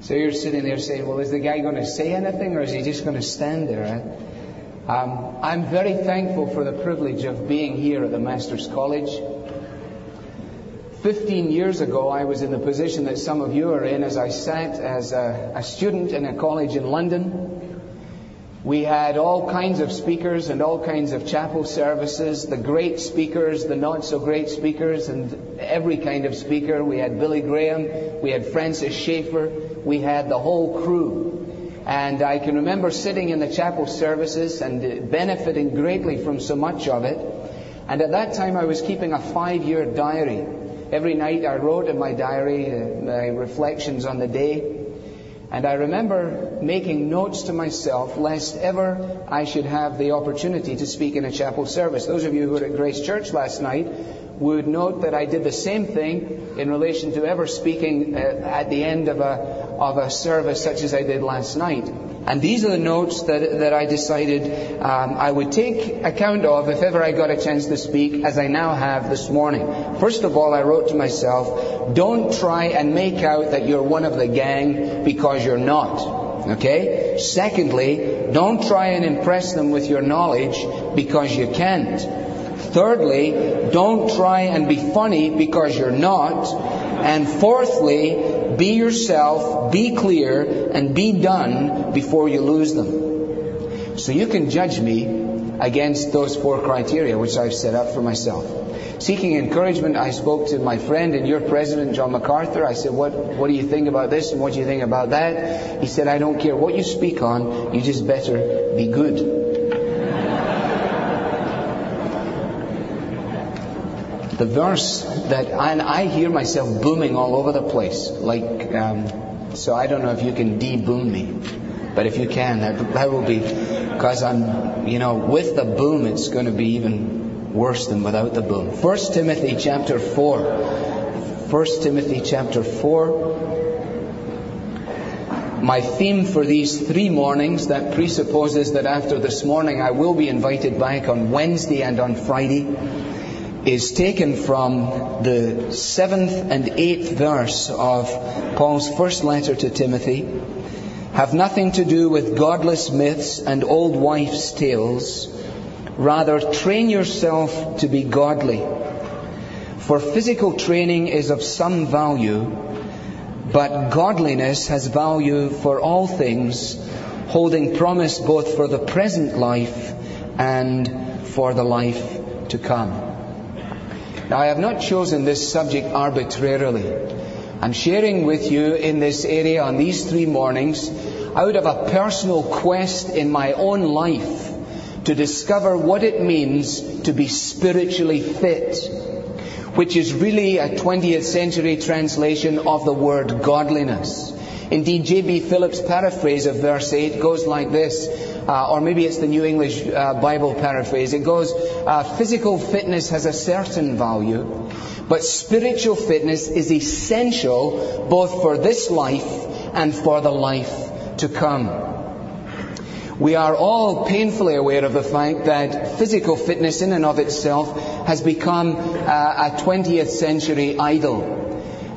So you're sitting there saying, well, is the guy going to say anything or is he just going to stand there? Um, I'm very thankful for the privilege of being here at the Master's College. 15 years ago, I was in the position that some of you are in as I sat as a, a student in a college in London. We had all kinds of speakers and all kinds of chapel services, the great speakers, the not so great speakers, and every kind of speaker. We had Billy Graham, we had Francis Schaeffer, we had the whole crew. And I can remember sitting in the chapel services and benefiting greatly from so much of it. And at that time, I was keeping a five year diary. Every night I wrote in my diary uh, my reflections on the day. And I remember making notes to myself lest ever I should have the opportunity to speak in a chapel service. Those of you who were at Grace Church last night would note that I did the same thing in relation to ever speaking uh, at the end of a, of a service such as I did last night. And these are the notes that, that I decided um, I would take account of if ever I got a chance to speak, as I now have this morning. First of all, I wrote to myself, don't try and make out that you're one of the gang because you're not. Okay? Secondly, don't try and impress them with your knowledge because you can't. Thirdly, don't try and be funny because you're not. And fourthly, be yourself, be clear, and be done before you lose them. So you can judge me against those four criteria which I've set up for myself. Seeking encouragement, I spoke to my friend and your president, John MacArthur. I said, what, what do you think about this and what do you think about that? He said, I don't care what you speak on, you just better be good. The verse that, and I hear myself booming all over the place. Like, um, so I don't know if you can de-boom me, but if you can, that, that will be, because I'm, you know, with the boom, it's going to be even worse than without the boom. First Timothy chapter four. First Timothy chapter four. My theme for these three mornings that presupposes that after this morning I will be invited back on Wednesday and on Friday is taken from the seventh and eighth verse of Paul's first letter to Timothy have nothing to do with godless myths and old wives' tales. Rather, train yourself to be godly. For physical training is of some value, but godliness has value for all things, holding promise both for the present life and for the life to come. Now, I have not chosen this subject arbitrarily. I'm sharing with you in this area on these three mornings out of a personal quest in my own life to discover what it means to be spiritually fit, which is really a 20th century translation of the word godliness. Indeed, J.B. Phillips' paraphrase of verse 8 goes like this, uh, or maybe it's the New English uh, Bible paraphrase. It goes, uh, physical fitness has a certain value, but spiritual fitness is essential both for this life and for the life to come. We are all painfully aware of the fact that physical fitness in and of itself has become uh, a 20th century idol.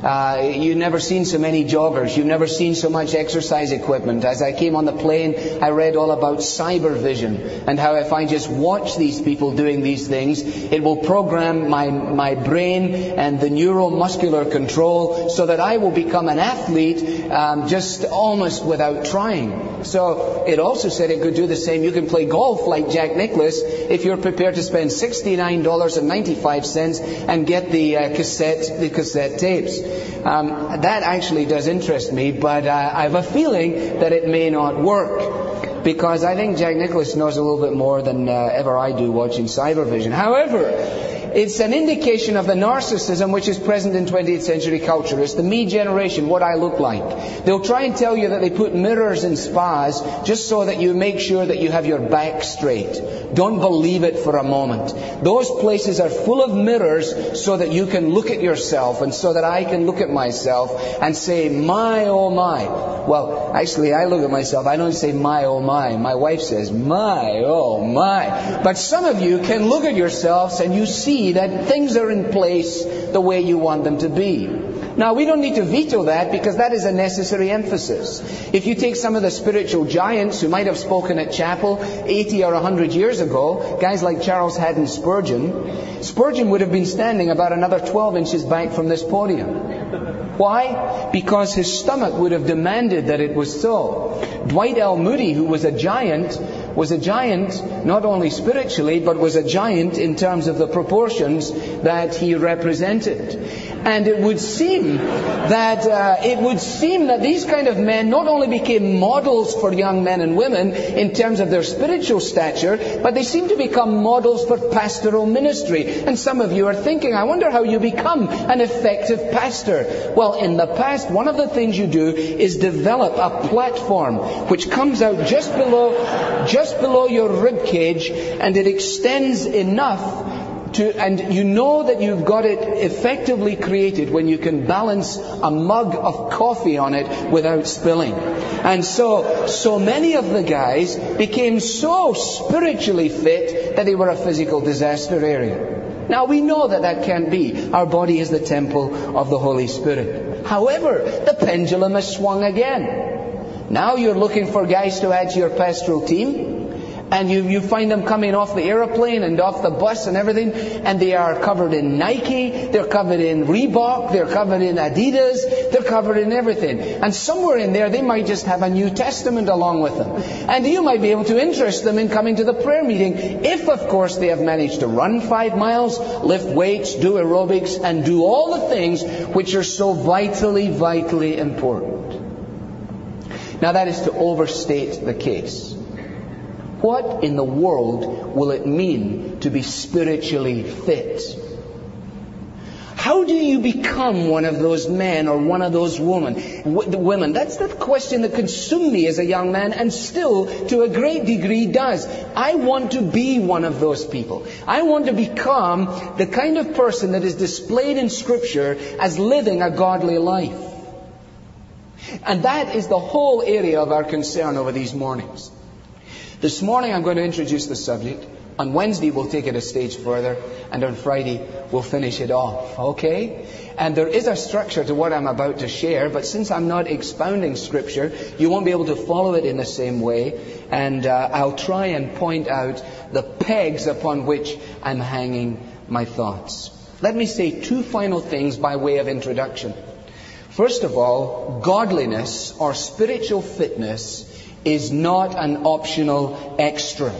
Uh, you've never seen so many joggers. You've never seen so much exercise equipment. As I came on the plane, I read all about cyber vision and how if I just watch these people doing these things, it will program my, my brain and the neuromuscular control so that I will become an athlete um, just almost without trying. So it also said it could do the same. You can play golf like Jack Nicklaus if you're prepared to spend $69.95 and get the uh, cassette, the cassette tapes. Um, that actually does interest me, but uh, I have a feeling that it may not work because I think Jack Nicklaus knows a little bit more than uh, ever I do watching Cybervision. However, it's an indication of the narcissism which is present in 20th century culture. It's the me generation, what I look like. They'll try and tell you that they put mirrors in spas just so that you make sure that you have your back straight. Don't believe it for a moment. Those places are full of mirrors so that you can look at yourself and so that I can look at myself and say, my oh my. Well, actually I look at myself, I don't say my oh my. My wife says, my oh my. But some of you can look at yourselves and you see that things are in place the way you want them to be. Now, we don't need to veto that because that is a necessary emphasis. If you take some of the spiritual giants who might have spoken at chapel 80 or 100 years ago, guys like Charles Haddon Spurgeon, Spurgeon would have been standing about another 12 inches back from this podium. Why? Because his stomach would have demanded that it was so. Dwight L. Moody, who was a giant, was a giant not only spiritually, but was a giant in terms of the proportions that he represented. And it would seem that uh, it would seem that these kind of men not only became models for young men and women in terms of their spiritual stature, but they seem to become models for pastoral ministry. And some of you are thinking, I wonder how you become an effective pastor. Well, in the past, one of the things you do is develop a platform which comes out just below, just below your rib cage, and it extends enough to, and you know that you've got it effectively created when you can balance a mug of coffee on it without spilling. And so, so many of the guys became so spiritually fit that they were a physical disaster area. Now we know that that can't be. Our body is the temple of the Holy Spirit. However, the pendulum has swung again. Now you're looking for guys to add to your pastoral team and you, you find them coming off the airplane and off the bus and everything, and they are covered in Nike, they're covered in Reebok, they're covered in Adidas, they're covered in everything. And somewhere in there, they might just have a New Testament along with them. And you might be able to interest them in coming to the prayer meeting, if of course they have managed to run five miles, lift weights, do aerobics, and do all the things which are so vitally, vitally important. Now that is to overstate the case. What in the world will it mean to be spiritually fit? How do you become one of those men or one of those women? women? That's the question that consumed me as a young man and still to a great degree does. I want to be one of those people. I want to become the kind of person that is displayed in scripture as living a godly life. And that is the whole area of our concern over these mornings. This morning I'm going to introduce the subject. On Wednesday we'll take it a stage further, and on Friday we'll finish it off. Okay? And there is a structure to what I'm about to share, but since I'm not expounding Scripture, you won't be able to follow it in the same way. And uh, I'll try and point out the pegs upon which I'm hanging my thoughts. Let me say two final things by way of introduction. First of all, godliness or spiritual fitness is not an optional extra.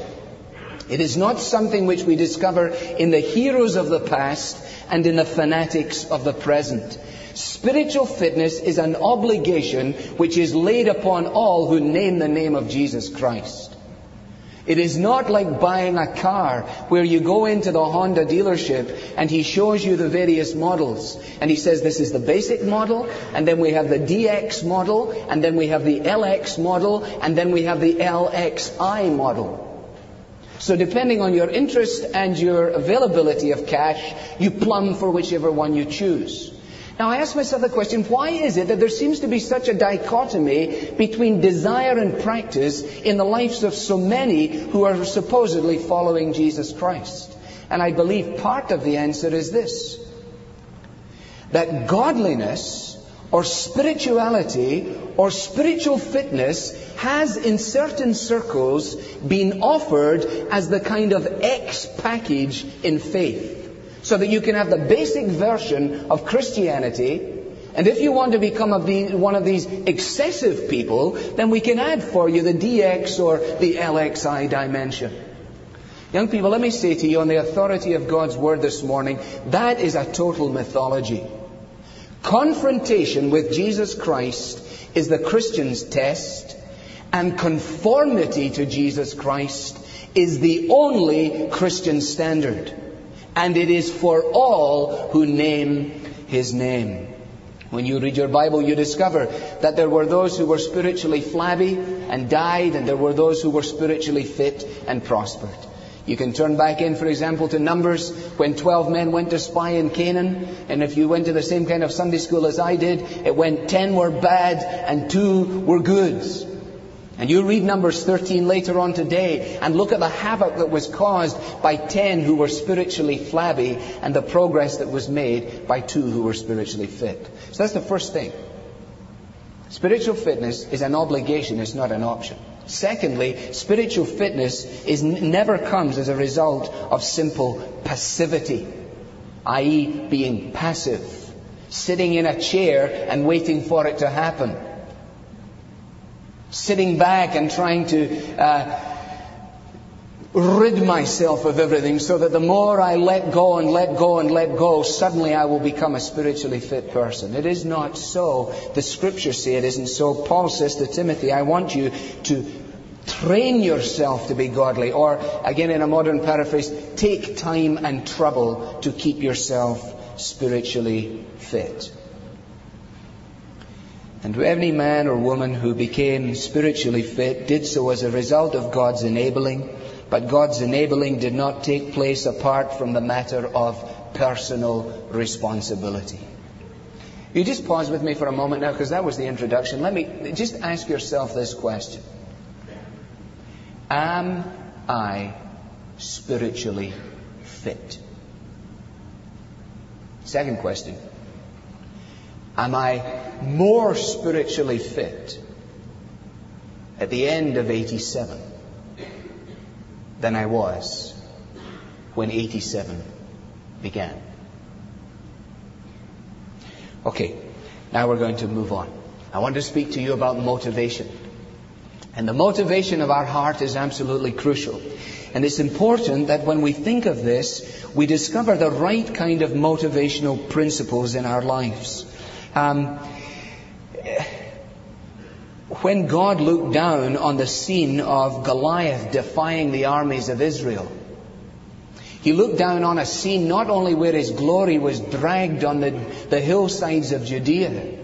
It is not something which we discover in the heroes of the past and in the fanatics of the present. Spiritual fitness is an obligation which is laid upon all who name the name of Jesus Christ. It is not like buying a car where you go into the Honda dealership and he shows you the various models. And he says this is the basic model, and then we have the DX model, and then we have the LX model, and then we have the LXI model. So depending on your interest and your availability of cash, you plumb for whichever one you choose. Now I ask myself the question, why is it that there seems to be such a dichotomy between desire and practice in the lives of so many who are supposedly following Jesus Christ? And I believe part of the answer is this. That godliness or spirituality or spiritual fitness has in certain circles been offered as the kind of X package in faith so that you can have the basic version of Christianity. And if you want to become one of these excessive people, then we can add for you the DX or the LXI dimension. Young people, let me say to you on the authority of God's Word this morning, that is a total mythology. Confrontation with Jesus Christ is the Christian's test, and conformity to Jesus Christ is the only Christian standard and it is for all who name his name. When you read your Bible, you discover that there were those who were spiritually flabby and died, and there were those who were spiritually fit and prospered. You can turn back in, for example, to Numbers when 12 men went to spy in Canaan. And if you went to the same kind of Sunday school as I did, it went 10 were bad and 2 were good. And you read Numbers 13 later on today and look at the havoc that was caused by 10 who were spiritually flabby and the progress that was made by two who were spiritually fit. So that's the first thing. Spiritual fitness is an obligation, it's not an option. Secondly, spiritual fitness is, never comes as a result of simple passivity, i.e., being passive, sitting in a chair and waiting for it to happen sitting back and trying to uh, rid myself of everything so that the more I let go and let go and let go, suddenly I will become a spiritually fit person. It is not so. The scriptures say it isn't so. Paul says to Timothy, I want you to train yourself to be godly. Or, again in a modern paraphrase, take time and trouble to keep yourself spiritually fit. And every man or woman who became spiritually fit did so as a result of God's enabling, but God's enabling did not take place apart from the matter of personal responsibility. You just pause with me for a moment now because that was the introduction. Let me just ask yourself this question. Am I spiritually fit? Second question. Am I more spiritually fit at the end of 87 than I was when 87 began? Okay, now we're going to move on. I want to speak to you about motivation. And the motivation of our heart is absolutely crucial. And it's important that when we think of this, we discover the right kind of motivational principles in our lives. Um, when God looked down on the scene of Goliath defying the armies of Israel, he looked down on a scene not only where his glory was dragged on the, the hillsides of Judea,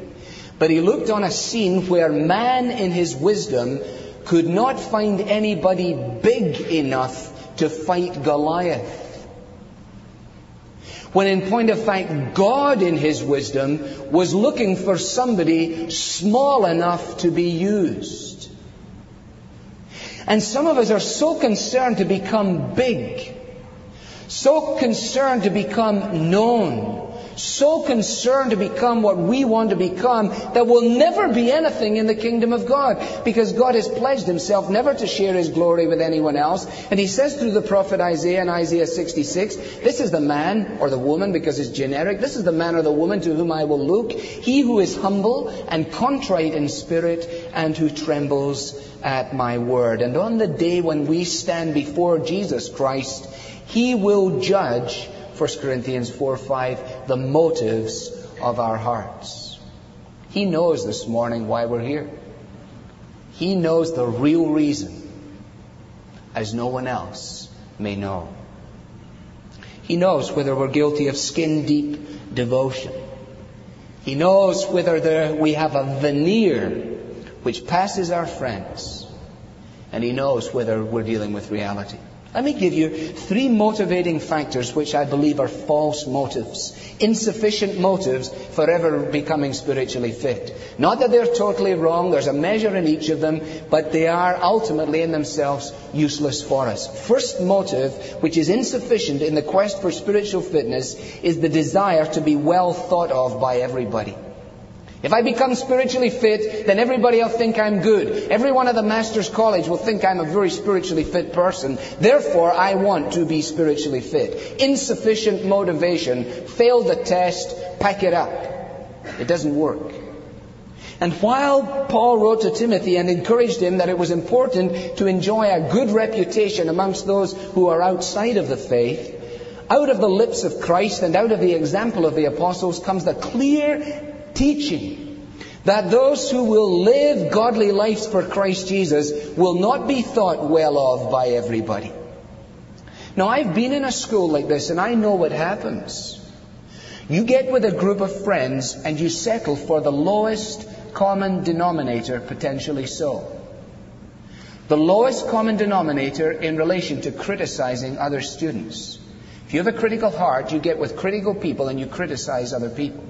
but he looked on a scene where man in his wisdom could not find anybody big enough to fight Goliath. When in point of fact, God in His wisdom was looking for somebody small enough to be used. And some of us are so concerned to become big, so concerned to become known, so concerned to become what we want to become that we'll never be anything in the kingdom of God because God has pledged himself never to share his glory with anyone else. And he says through the prophet Isaiah in Isaiah 66, this is the man or the woman because it's generic. This is the man or the woman to whom I will look. He who is humble and contrite in spirit and who trembles at my word. And on the day when we stand before Jesus Christ, he will judge 1 Corinthians 4 5, the motives of our hearts. He knows this morning why we're here. He knows the real reason, as no one else may know. He knows whether we're guilty of skin deep devotion. He knows whether there, we have a veneer which passes our friends. And He knows whether we're dealing with reality. Let me give you three motivating factors which I believe are false motives, insufficient motives for ever becoming spiritually fit. Not that they're totally wrong, there's a measure in each of them, but they are ultimately in themselves useless for us. First motive, which is insufficient in the quest for spiritual fitness, is the desire to be well thought of by everybody. If I become spiritually fit, then everybody will think I'm good. Everyone at the Master's College will think I'm a very spiritually fit person. Therefore, I want to be spiritually fit. Insufficient motivation. Fail the test. Pack it up. It doesn't work. And while Paul wrote to Timothy and encouraged him that it was important to enjoy a good reputation amongst those who are outside of the faith, out of the lips of Christ and out of the example of the apostles comes the clear teaching that those who will live godly lives for Christ Jesus will not be thought well of by everybody. Now, I've been in a school like this and I know what happens. You get with a group of friends and you settle for the lowest common denominator, potentially so. The lowest common denominator in relation to criticizing other students. If you have a critical heart, you get with critical people and you criticize other people.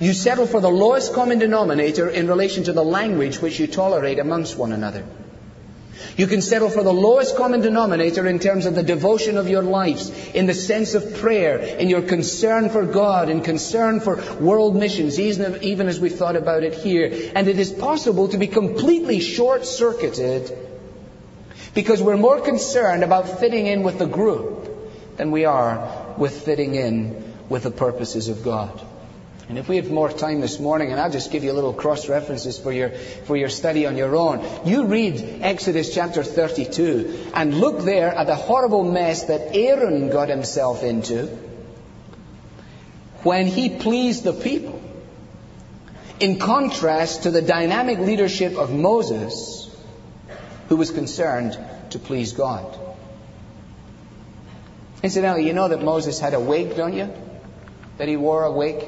You settle for the lowest common denominator in relation to the language which you tolerate amongst one another. You can settle for the lowest common denominator in terms of the devotion of your lives, in the sense of prayer, in your concern for God, in concern for world missions, even as we've thought about it here. And it is possible to be completely short-circuited because we're more concerned about fitting in with the group than we are with fitting in with the purposes of God. And if we had more time this morning, and I'll just give you a little cross references for your, for your study on your own. You read Exodus chapter 32 and look there at the horrible mess that Aaron got himself into when he pleased the people. In contrast to the dynamic leadership of Moses, who was concerned to please God. Incidentally, you know that Moses had a wig, don't you? That he wore a wig.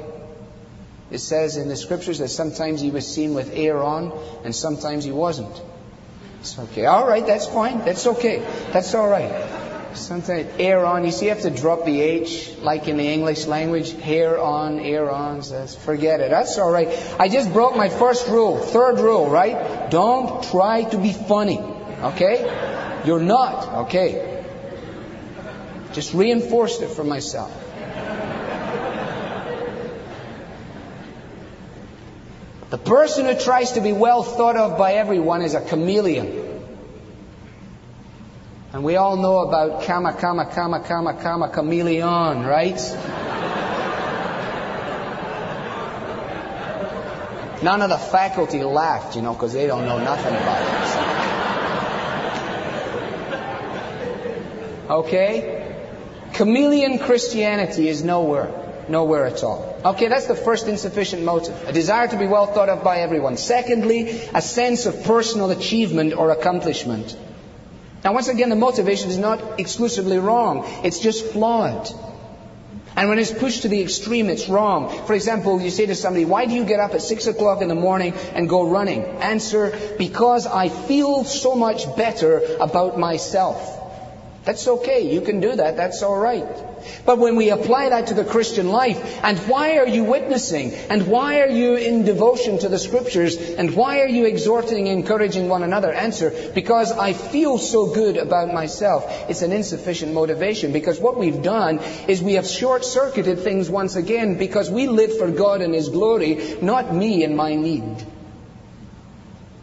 It says in the scriptures that sometimes he was seen with Aaron and sometimes he wasn't. It's okay. All right, that's fine. That's okay. That's all right. Sometimes Aaron, you see, you have to drop the H like in the English language. Hair on, Aaron. Says, forget it. That's all right. I just broke my first rule, third rule, right? Don't try to be funny. Okay? You're not. Okay? Just reinforced it for myself. The person who tries to be well thought of by everyone is a chameleon. And we all know about kama, kama, kama, kama, kama, chameleon, right? None of the faculty laughed, you know, because they don't know nothing about it. Okay? Chameleon Christianity is nowhere. Nowhere at all. Okay, that's the first insufficient motive. A desire to be well thought of by everyone. Secondly, a sense of personal achievement or accomplishment. Now, once again, the motivation is not exclusively wrong. It's just flawed. And when it's pushed to the extreme, it's wrong. For example, you say to somebody, why do you get up at six o'clock in the morning and go running? Answer, because I feel so much better about myself. That's okay. You can do that. That's all right. But when we apply that to the Christian life, and why are you witnessing? And why are you in devotion to the scriptures? And why are you exhorting, encouraging one another? Answer, because I feel so good about myself. It's an insufficient motivation because what we've done is we have short-circuited things once again because we live for God and His glory, not me and my need.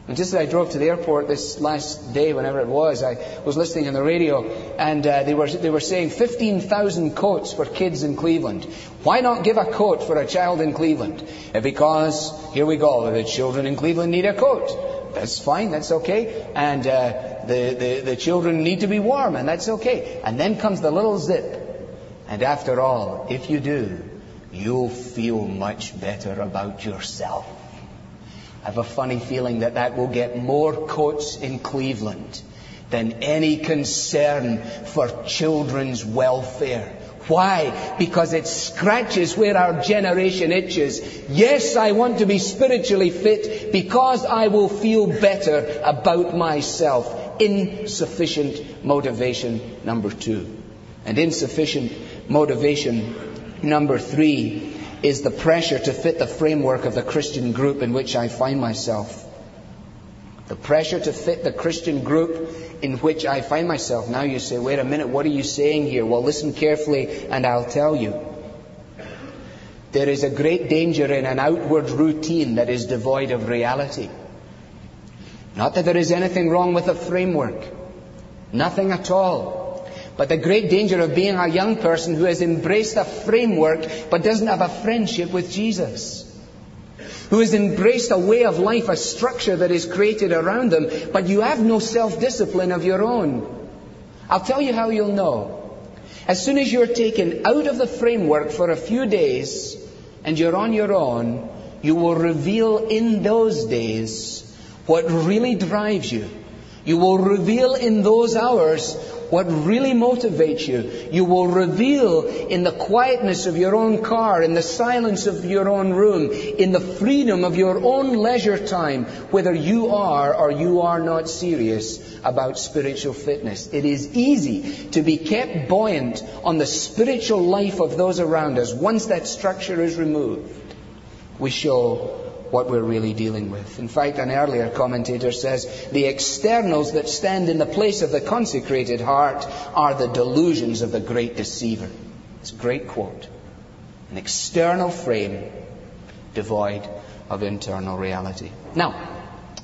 And just as I drove to the airport this last day, whenever it was, I was listening on the radio, and uh, they were they were saying 15,000 coats for kids in Cleveland. Why not give a coat for a child in Cleveland? Uh, because here we go, the children in Cleveland need a coat. That's fine, that's okay. And uh, the, the the children need to be warm, and that's okay. And then comes the little zip. And after all, if you do, you'll feel much better about yourself. I have a funny feeling that that will get more coats in Cleveland than any concern for children's welfare. Why? Because it scratches where our generation itches. Yes, I want to be spiritually fit because I will feel better about myself. Insufficient motivation number two. And insufficient motivation number three is the pressure to fit the framework of the Christian group in which I find myself. The pressure to fit the Christian group in which I find myself. Now you say, wait a minute, what are you saying here? Well, listen carefully and I'll tell you. There is a great danger in an outward routine that is devoid of reality. Not that there is anything wrong with a framework. Nothing at all. But the great danger of being a young person who has embraced a framework but doesn't have a friendship with Jesus. Who has embraced a way of life, a structure that is created around them, but you have no self-discipline of your own. I'll tell you how you'll know. As soon as you're taken out of the framework for a few days and you're on your own, you will reveal in those days what really drives you. You will reveal in those hours what really motivates you. You will reveal in the quietness of your own car, in the silence of your own room, in the freedom of your own leisure time, whether you are or you are not serious about spiritual fitness. It is easy to be kept buoyant on the spiritual life of those around us once that structure is removed. we show what we're really dealing with. In fact, an earlier commentator says the externals that stand in the place of the consecrated heart are the delusions of the great deceiver. It's a great quote. An external frame devoid of internal reality. Now,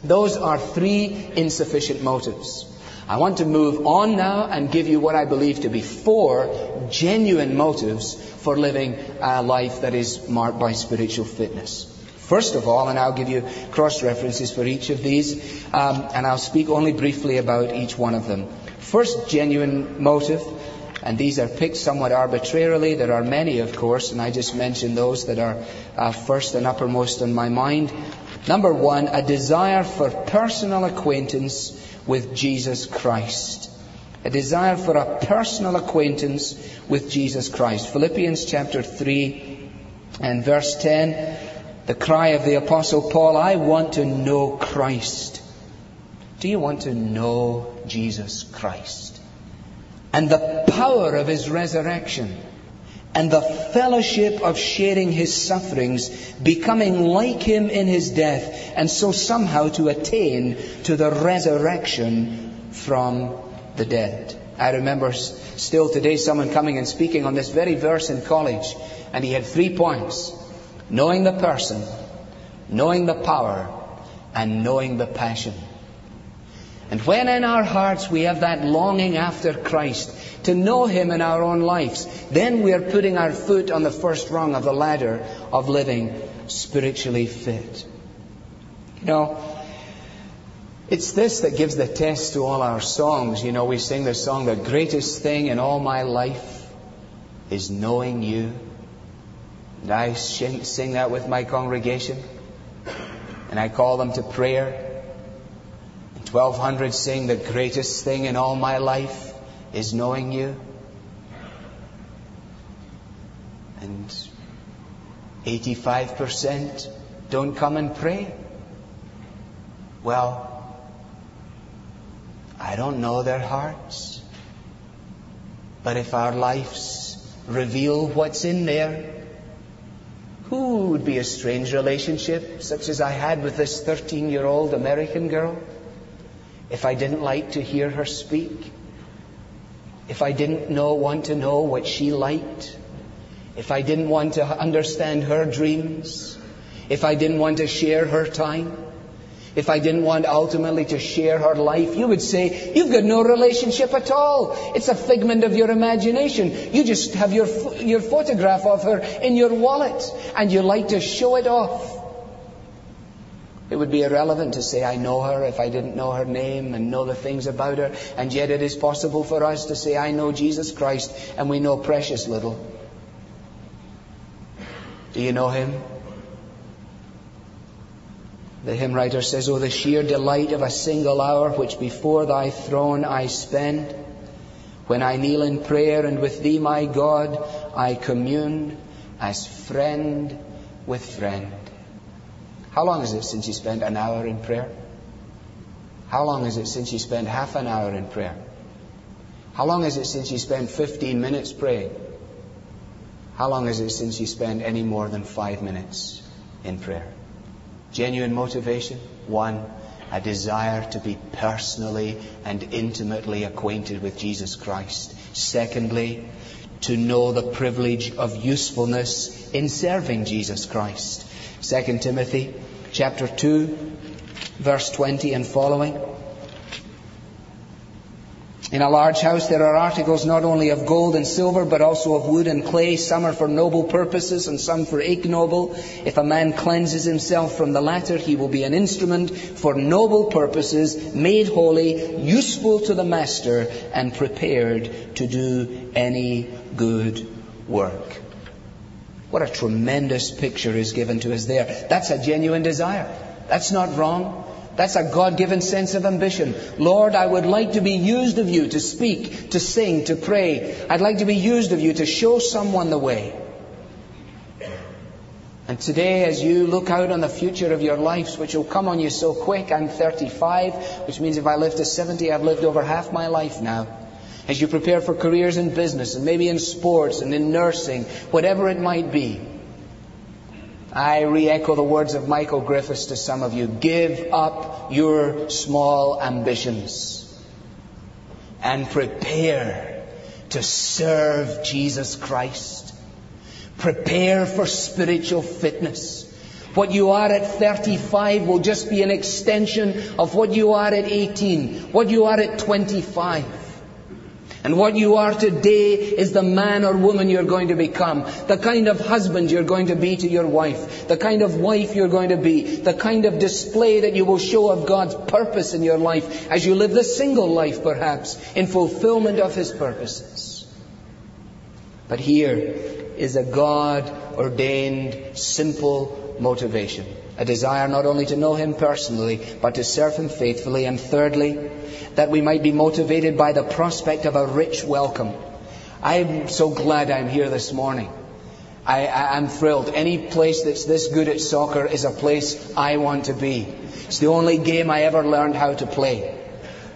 those are three insufficient motives. I want to move on now and give you what I believe to be four genuine motives for living a life that is marked by spiritual fitness. First of all, and I'll give you cross references for each of these, um, and I'll speak only briefly about each one of them. First genuine motive, and these are picked somewhat arbitrarily. There are many, of course, and I just mentioned those that are uh, first and uppermost in my mind. Number one, a desire for personal acquaintance with Jesus Christ. A desire for a personal acquaintance with Jesus Christ. Philippians chapter 3 and verse 10 the cry of the Apostle Paul, I want to know Christ. Do you want to know Jesus Christ? And the power of his resurrection and the fellowship of sharing his sufferings, becoming like him in his death, and so somehow to attain to the resurrection from the dead. I remember still today someone coming and speaking on this very verse in college, and he had three points knowing the person, knowing the power, and knowing the passion. And when in our hearts we have that longing after Christ, to know Him in our own lives, then we are putting our foot on the first rung of the ladder of living spiritually fit. You know, it's this that gives the test to all our songs. You know, we sing the song, The greatest thing in all my life is knowing you. And I sing that with my congregation. And I call them to prayer. And 1200 sing, The greatest thing in all my life is knowing you. And 85% don't come and pray. Well, I don't know their hearts. But if our lives reveal what's in there, who would be a strange relationship such as I had with this 13 year old American girl if I didn't like to hear her speak? If I didn't know, want to know what she liked? If I didn't want to understand her dreams? If I didn't want to share her time? If I didn't want ultimately to share her life, you would say, you've got no relationship at all. It's a figment of your imagination. You just have your, your photograph of her in your wallet and you like to show it off. It would be irrelevant to say, I know her if I didn't know her name and know the things about her. And yet it is possible for us to say, I know Jesus Christ and we know precious little. Do you know him? The hymn writer says, Oh, the sheer delight of a single hour which before thy throne I spend, when I kneel in prayer and with thee, my God, I commune as friend with friend. How long is it since you spent an hour in prayer? How long is it since you spent half an hour in prayer? How long is it since you spent 15 minutes praying? How long is it since you spent any more than five minutes in prayer? Genuine motivation? One, a desire to be personally and intimately acquainted with Jesus Christ. Secondly, to know the privilege of usefulness in serving Jesus Christ. 2 Timothy chapter 2 verse 20 and following. In a large house there are articles not only of gold and silver, but also of wood and clay. Some are for noble purposes and some for ignoble. If a man cleanses himself from the latter, he will be an instrument for noble purposes, made holy, useful to the master, and prepared to do any good work. What a tremendous picture is given to us there. That's a genuine desire. That's not wrong. That's a God given sense of ambition. Lord, I would like to be used of you to speak, to sing, to pray. I'd like to be used of you to show someone the way. And today, as you look out on the future of your lives, which will come on you so quick, I'm 35, which means if I live to 70, I've lived over half my life now. As you prepare for careers in business and maybe in sports and in nursing, whatever it might be, I re-echo the words of Michael Griffiths to some of you. Give up your small ambitions and prepare to serve Jesus Christ. Prepare for spiritual fitness. What you are at 35 will just be an extension of what you are at 18, what you are at 25. And what you are today is the man or woman you're going to become. The kind of husband you're going to be to your wife. The kind of wife you're going to be. The kind of display that you will show of God's purpose in your life as you live the single life perhaps in fulfillment of His purposes. But here is a God ordained simple motivation. A desire not only to know Him personally, but to serve Him faithfully. And thirdly, that we might be motivated by the prospect of a rich welcome. I'm so glad I'm here this morning. I, am thrilled. Any place that's this good at soccer is a place I want to be. It's the only game I ever learned how to play.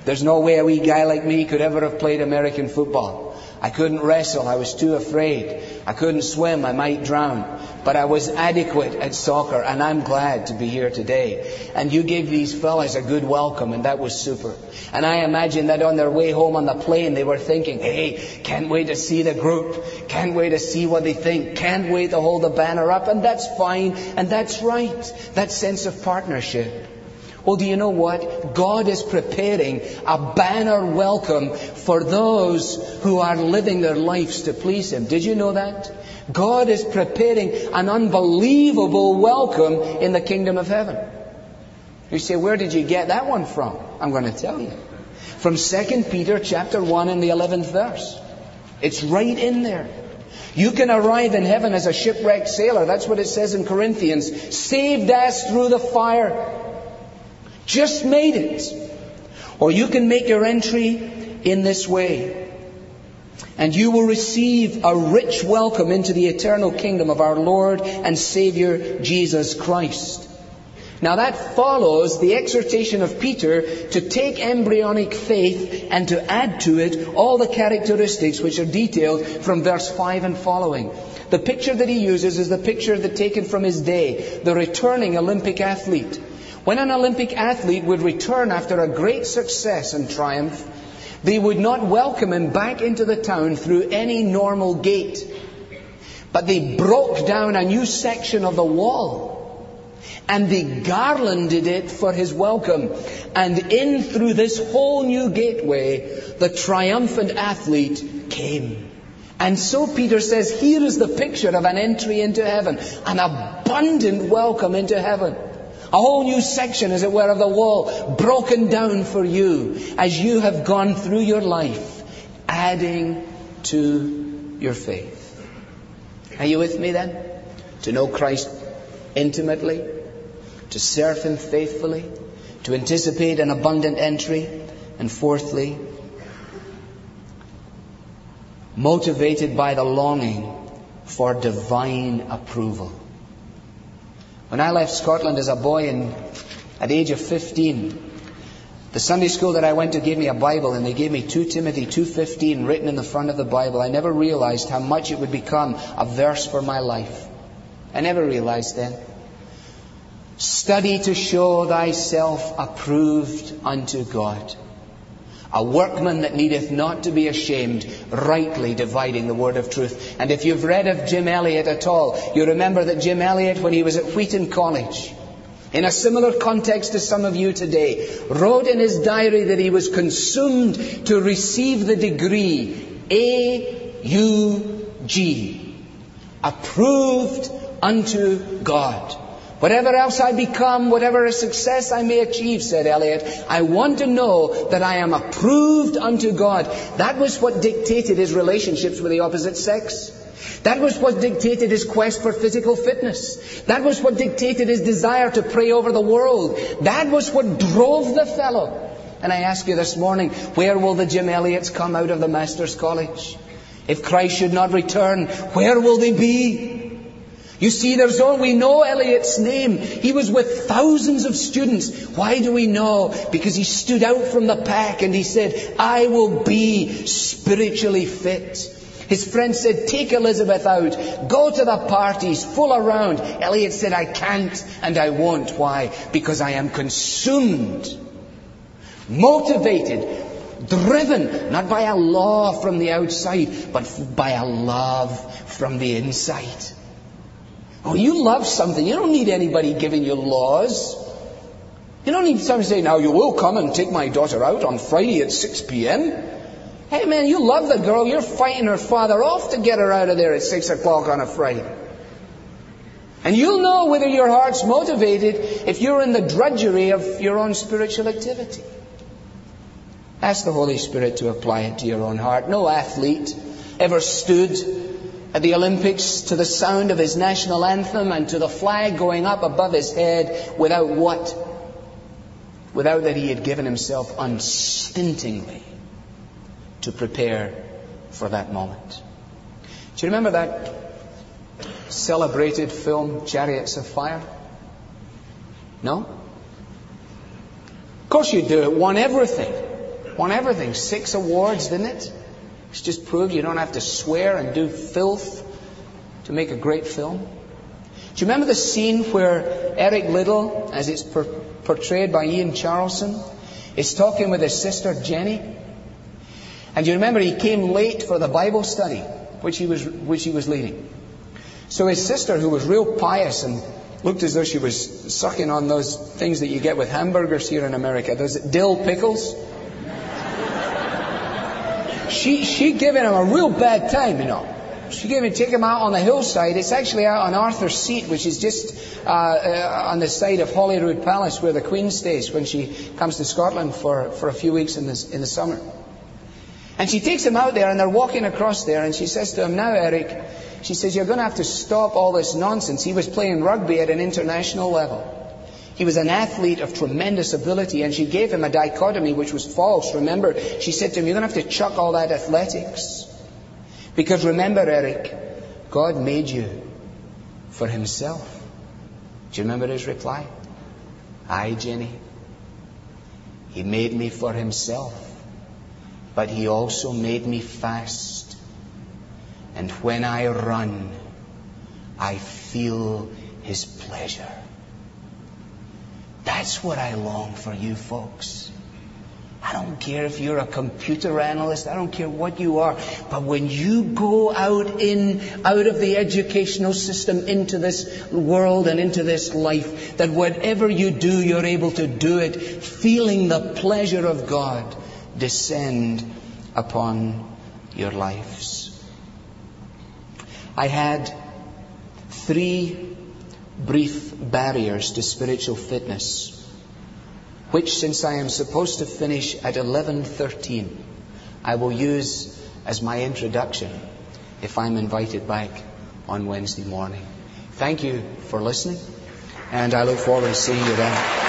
There's no way a wee guy like me could ever have played American football. I couldn't wrestle. I was too afraid. I couldn't swim. I might drown. But I was adequate at soccer, and I'm glad to be here today. And you gave these fellas a good welcome, and that was super. And I imagine that on their way home on the plane, they were thinking, hey, can't wait to see the group. Can't wait to see what they think. Can't wait to hold the banner up. And that's fine, and that's right. That sense of partnership. Well, do you know what? God is preparing a banner welcome for those who are living their lives to please Him. Did you know that? God is preparing an unbelievable welcome in the kingdom of heaven. You say, where did you get that one from? I'm going to tell you. From 2 Peter chapter 1 and the 11th verse. It's right in there. You can arrive in heaven as a shipwrecked sailor. That's what it says in Corinthians. Saved as through the fire. Just made it. Or you can make your entry in this way. And you will receive a rich welcome into the eternal kingdom of our Lord and Savior Jesus Christ. Now that follows the exhortation of Peter to take embryonic faith and to add to it all the characteristics which are detailed from verse 5 and following. The picture that he uses is the picture that taken from his day, the returning Olympic athlete. When an Olympic athlete would return after a great success and triumph, they would not welcome him back into the town through any normal gate. But they broke down a new section of the wall and they garlanded it for his welcome. And in through this whole new gateway, the triumphant athlete came. And so Peter says, here is the picture of an entry into heaven, an abundant welcome into heaven. A whole new section, as it were, of the wall broken down for you as you have gone through your life, adding to your faith. Are you with me then? To know Christ intimately, to serve Him faithfully, to anticipate an abundant entry, and fourthly, motivated by the longing for divine approval. When I left Scotland as a boy in, at the age of 15, the Sunday school that I went to gave me a Bible and they gave me 2 Timothy 2.15 written in the front of the Bible. I never realized how much it would become a verse for my life. I never realized then. Study to show thyself approved unto God a workman that needeth not to be ashamed, rightly dividing the word of truth. And if you've read of Jim Elliot at all, you remember that Jim Elliot, when he was at Wheaton College, in a similar context to some of you today, wrote in his diary that he was consumed to receive the degree A-U-G, approved unto God. Whatever else I become, whatever a success I may achieve, said Elliot, I want to know that I am approved unto God. That was what dictated his relationships with the opposite sex. That was what dictated his quest for physical fitness. That was what dictated his desire to pray over the world. That was what drove the fellow. And I ask you this morning, where will the Jim Elliots come out of the Master's College? If Christ should not return, where will they be? You see, there's all we know Elliot's name. He was with thousands of students. Why do we know? Because he stood out from the pack and he said, I will be spiritually fit. His friend said, take Elizabeth out. Go to the parties, fool around. Elliot said, I can't and I won't. Why? Because I am consumed, motivated, driven, not by a law from the outside, but by a love from the inside. Oh, you love something. You don't need anybody giving you laws. You don't need somebody saying, now you will come and take my daughter out on Friday at 6 p.m. Hey man, you love the girl. You're fighting her father off to get her out of there at 6 o'clock on a Friday. And you'll know whether your heart's motivated if you're in the drudgery of your own spiritual activity. Ask the Holy Spirit to apply it to your own heart. No athlete ever stood at the Olympics to the sound of his national anthem and to the flag going up above his head without what? Without that he had given himself unstintingly to prepare for that moment. Do you remember that celebrated film, Chariots of Fire? No? Of course you do. It won everything. Won everything. Six awards, didn't it? It's just proved you don't have to swear and do filth to make a great film. Do you remember the scene where Eric Liddell, as it's per- portrayed by Ian Charleson, is talking with his sister Jenny? And you remember he came late for the Bible study, which he was, which he was leading. So his sister, who was real pious and looked as though she was sucking on those things that you get with hamburgers here in America, those dill pickles, she, she given him a real bad time, you know. She gave him, take him out on the hillside. It's actually out on Arthur's Seat, which is just uh, uh, on the side of Holyrood Palace where the Queen stays when she comes to Scotland for, for a few weeks in the, in the summer. And she takes him out there and they're walking across there and she says to him, now Eric, she says, you're going to have to stop all this nonsense. He was playing rugby at an international level. He was an athlete of tremendous ability, and she gave him a dichotomy which was false. Remember, she said to him, You're going to have to chuck all that athletics. Because remember, Eric, God made you for Himself. Do you remember his reply? Aye, Jenny. He made me for Himself, but He also made me fast. And when I run, I feel His pleasure. That's what I long for you folks. I don't care if you're a computer analyst, I don't care what you are, but when you go out in, out of the educational system into this world and into this life, that whatever you do, you're able to do it feeling the pleasure of God descend upon your lives. I had three brief barriers to spiritual fitness, which since I am supposed to finish at 11.13, I will use as my introduction if I'm invited back on Wednesday morning. Thank you for listening, and I look forward to seeing you then.